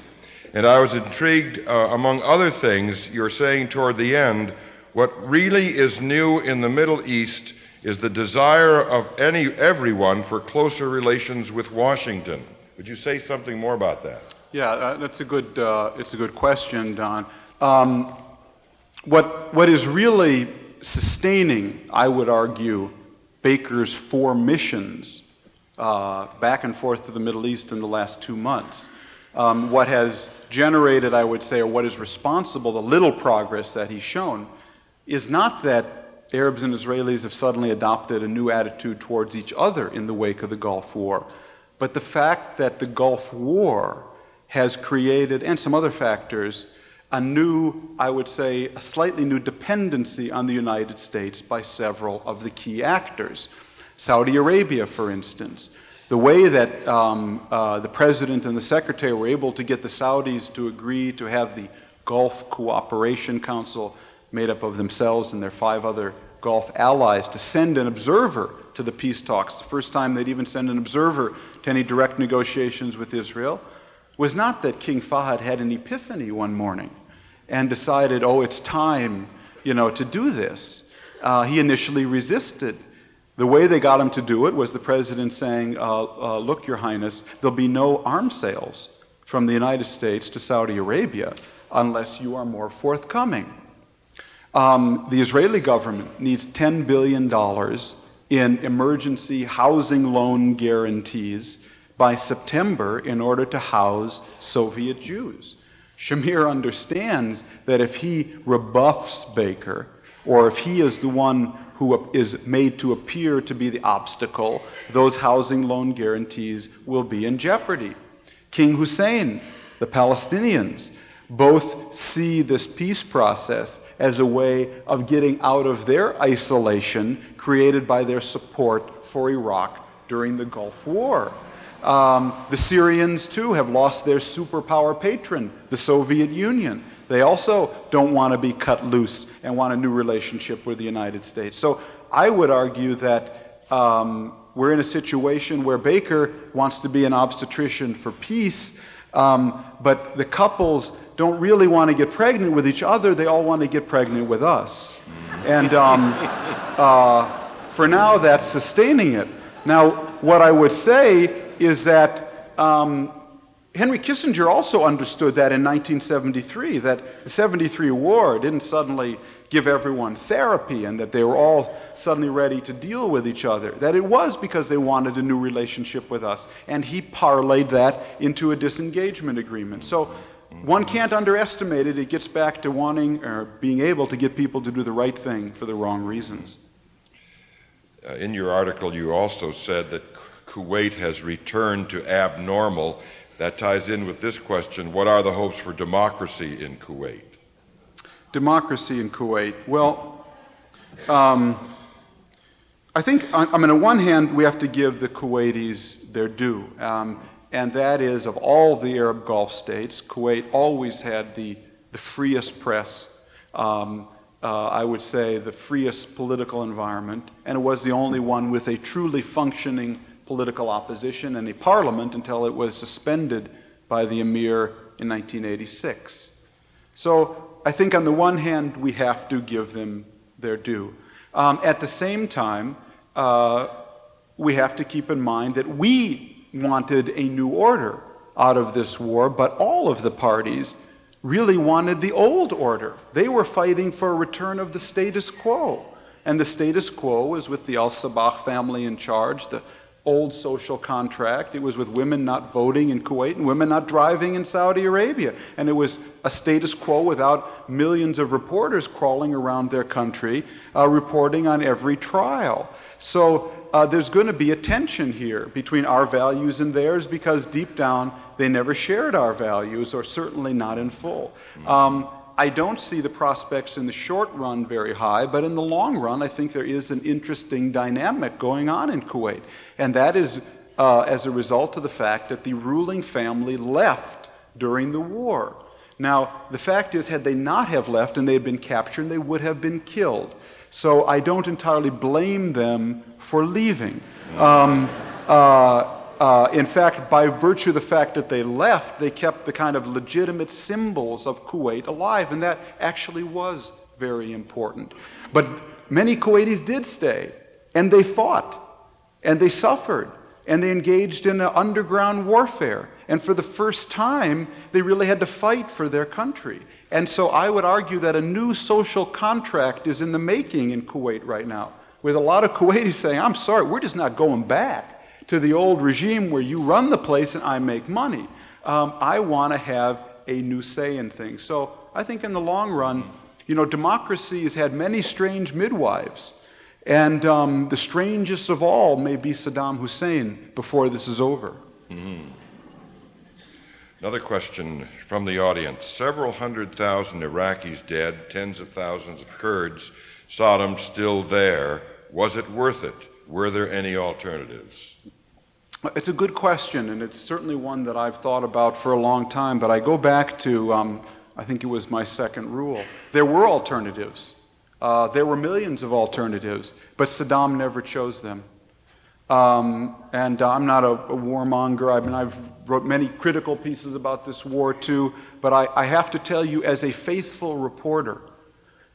And I was intrigued, uh, among other things, you're saying toward the end, what really is new in the Middle East is the desire of any everyone for closer relations with Washington. Would you say something more about that? Yeah, uh, that's a good. Uh, it's a good question, Don. Um, what what is really sustaining, I would argue, Baker's four missions uh, back and forth to the Middle East in the last two months. Um, what has generated, I would say, or what is responsible, the little progress that he's shown, is not that Arabs and Israelis have suddenly adopted a new attitude towards each other in the wake of the Gulf War, but the fact that the Gulf War has created, and some other factors, a new, I would say, a slightly new dependency on the United States by several of the key actors. Saudi Arabia, for instance. The way that um, uh, the president and the secretary were able to get the Saudis to agree to have the Gulf Cooperation Council made up of themselves and their five other Gulf allies to send an observer to the peace talks, the first time they'd even send an observer to any direct negotiations with Israel, was not that King Fahd had an epiphany one morning and decided, oh, it's time, you know, to do this. Uh, he initially resisted. The way they got him to do it was the president saying, uh, uh, look, Your Highness, there'll be no arms sales from the United States to Saudi Arabia unless you are more forthcoming. Um, the Israeli government needs $10 billion in emergency housing loan guarantees by September in order to house Soviet Jews. Shamir understands that if he rebuffs Baker, or if he is the one who is made to appear to be the obstacle, those housing loan guarantees will be in jeopardy. King Hussein, the Palestinians, both see this peace process as a way of getting out of their isolation created by their support for Iraq during the Gulf War. Um, the Syrians, too, have lost their superpower patron, the Soviet Union. They also don't want to be cut loose and want a new relationship with the United States. So I would argue that um, we're in a situation where Baker wants to be an obstetrician for peace, um, but the couples don't really want to get pregnant with each other, they all want to get pregnant with us. And um, uh, for now, that's sustaining it. Now, what I would say is that um, Henry Kissinger also understood that in 1973, that the 73 war didn't suddenly give everyone therapy and that they were all suddenly ready to deal with each other. That it was because they wanted a new relationship with us. And he parlayed that into a disengagement agreement. So one can't underestimate it. It gets back to wanting or being able to get people to do the right thing for the wrong reasons. Uh, in your article, you also said that Kuwait has returned to abnormal. That ties in with this question What are the hopes for democracy in Kuwait? Democracy in Kuwait. Well, um, I think, I mean, on one hand, we have to give the Kuwaitis their due. Um, and that is, of all the Arab Gulf states, Kuwait always had the, the freest press. Um, uh, I would say the freest political environment, and it was the only one with a truly functioning political opposition and a parliament until it was suspended by the emir in 1986. So I think on the one hand, we have to give them their due. Um, at the same time, uh, we have to keep in mind that we wanted a new order out of this war, but all of the parties really wanted the old order. They were fighting for a return of the status quo. And the status quo was with the Al Sabah family in charge, the old social contract. It was with women not voting in Kuwait and women not driving in Saudi Arabia. And it was a status quo without millions of reporters crawling around their country uh, reporting on every trial. So uh, there's going to be a tension here between our values and theirs because deep down they never shared our values, or certainly not in full. Um, I don't see the prospects in the short run very high, but in the long run, I think there is an interesting dynamic going on in Kuwait. And that is uh, as a result of the fact that the ruling family left during the war. Now, the fact is, had they not have left and they had been captured, they would have been killed. So I don't entirely blame them for leaving. Um, uh, uh, in fact, by virtue of the fact that they left, they kept the kind of legitimate symbols of Kuwait alive, and that actually was very important. But many Kuwaitis did stay, and they fought, and they suffered, and they engaged in underground warfare. And for the first time, they really had to fight for their country. And so I would argue that a new social contract is in the making in Kuwait right now, with a lot of Kuwaitis saying, I'm sorry, we're just not going back to the old regime where you run the place and I make money. Um, I want to have a new say in things. So I think in the long run, you know, democracy has had many strange midwives. And um, the strangest of all may be Saddam Hussein before this is over. Mm-hmm. Another question from the audience. Several hundred thousand Iraqis dead, tens of thousands of Kurds. Saddam still there. Was it worth it? Were there any alternatives? It's a good question, and it's certainly one that I've thought about for a long time. But I go back to, um, I think it was my second rule. There were alternatives. Uh, there were millions of alternatives, but Saddam never chose them. Um, and I'm not a, a warmonger. I mean, I've wrote many critical pieces about this war too. But I, I have to tell you, as a faithful reporter,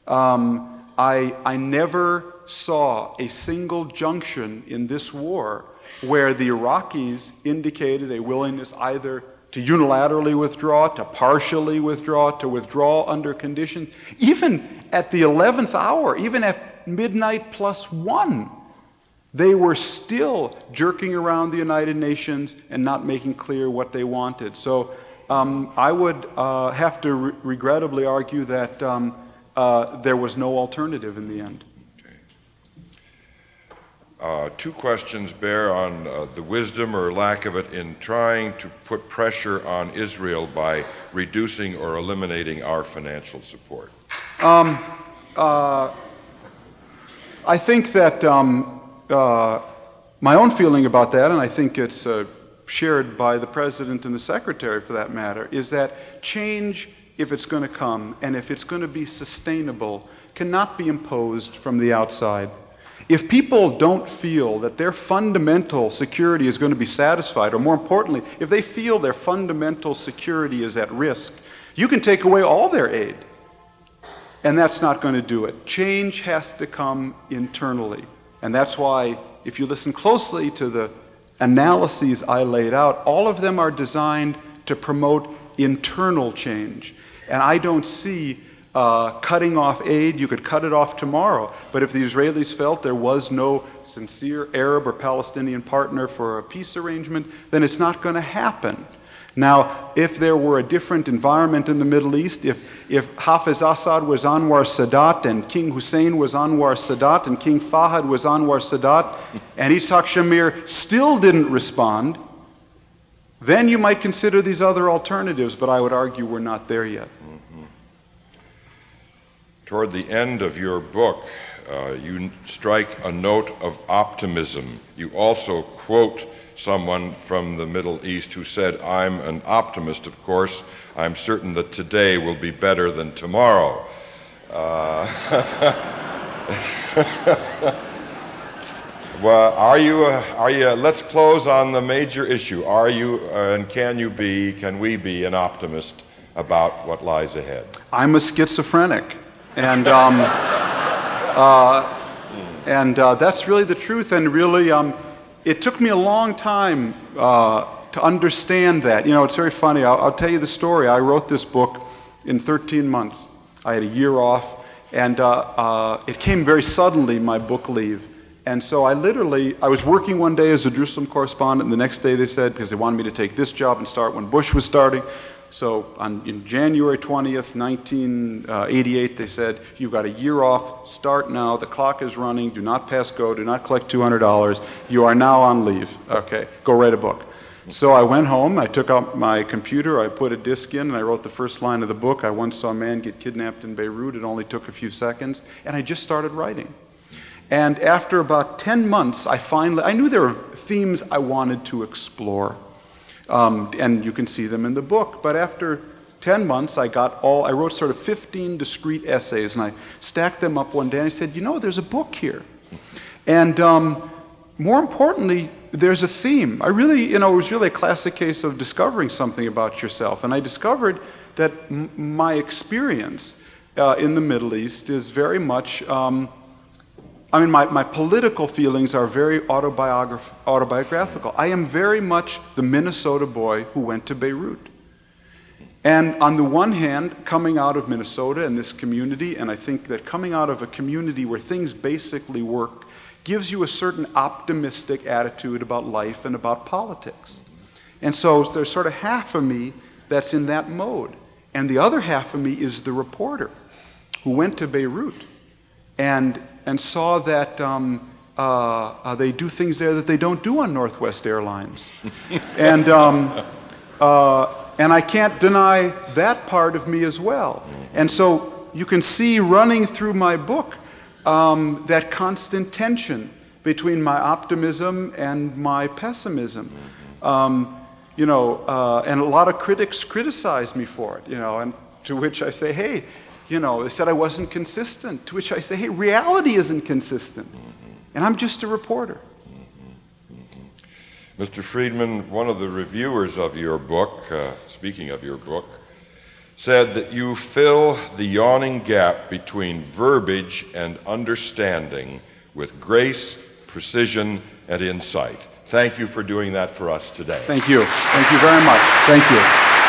um, I, I never saw a single junction in this war where the Iraqis indicated a willingness either to unilaterally withdraw, to partially withdraw, to withdraw under conditions. Even at the 11th hour, even at midnight plus one, they were still jerking around the United Nations and not making clear what they wanted. So um, I would uh, have to re- regrettably argue that um, uh, there was no alternative in the end. Uh, two questions bear on uh, the wisdom or lack of it in trying to put pressure on Israel by reducing or eliminating our financial support. Um, uh, I think that um, uh, my own feeling about that, and I think it's uh, shared by the president and the secretary for that matter, is that change, if it's going to come and if it's going to be sustainable, cannot be imposed from the outside. If people don't feel that their fundamental security is going to be satisfied, or more importantly, if they feel their fundamental security is at risk, you can take away all their aid. And that's not going to do it. Change has to come internally. And that's why, if you listen closely to the analyses I laid out, all of them are designed to promote internal change. And I don't see uh, cutting off aid, you could cut it off tomorrow. But if the Israelis felt there was no sincere Arab or Palestinian partner for a peace arrangement, then it's not going to happen. Now, if there were a different environment in the Middle East, if, if Hafiz Assad was Anwar Sadat and King Hussein was Anwar Sadat and King Fahd was Anwar Sadat and Yitzhak Shamir still didn't respond, then you might consider these other alternatives, but I would argue we're not there yet. Toward the end of your book, uh, you strike a note of optimism. You also quote someone from the Middle East who said, I'm an optimist, of course. I'm certain that today will be better than tomorrow. Uh, well, are you, uh, are you, let's close on the major issue. Are you, uh, and can you be, can we be an optimist about what lies ahead? I'm a schizophrenic. And, um, uh, and uh, that's really the truth. And really, um, it took me a long time uh, to understand that. You know, it's very funny. I'll, I'll, tell you the story. I wrote this book in 13 months. I had a year off, and uh, uh, it came very suddenly, my book leave. And so I literally, I was working one day as a Jerusalem correspondent, and the next day they said, because they wanted me to take this job and start when Bush was starting, so on, in January 20th, 1988, uh, they said, You've got a year off, start now, the clock is running, do not pass go, do not collect $200, you are now on leave. Okay, go write a book. So I went home, I took out my computer, I put a disk in, and I wrote the first line of the book. I once saw a man get kidnapped in Beirut, it only took a few seconds, and I just started writing. And after about 10 months, I finally, I knew there were themes I wanted to explore. Um, and you can see them in the book. But after 10 months, I got all, I wrote sort of 15 discrete essays and I stacked them up one day and I said, you know, there's a book here. And um, more importantly, there's a theme. I really, you know, it was really a classic case of discovering something about yourself. And I discovered that m- my experience uh, in the Middle East is very much um, I mean, my, my political feelings are very autobiograph- autobiographical. I am very much the Minnesota boy who went to Beirut. And on the one hand, coming out of Minnesota and this community, and I think that coming out of a community where things basically work gives you a certain optimistic attitude about life and about politics. And so there's sort of half of me that's in that mode. And the other half of me is the reporter who went to Beirut and and saw that um, uh, uh, they do things there that they don't do on Northwest Airlines. and, um, uh, and I can't deny that part of me as well. And so you can see running through my book um, that constant tension between my optimism and my pessimism. Um, you know, uh, and a lot of critics criticize me for it, you know, and to which I say, hey, you know, they said I wasn't consistent, to which I say, hey, reality isn't consistent. And I'm just a reporter. Mr. Friedman, one of the reviewers of your book, uh, speaking of your book, said that you fill the yawning gap between verbiage and understanding with grace, precision, and insight. Thank you for doing that for us today. Thank you. Thank you very much. Thank you.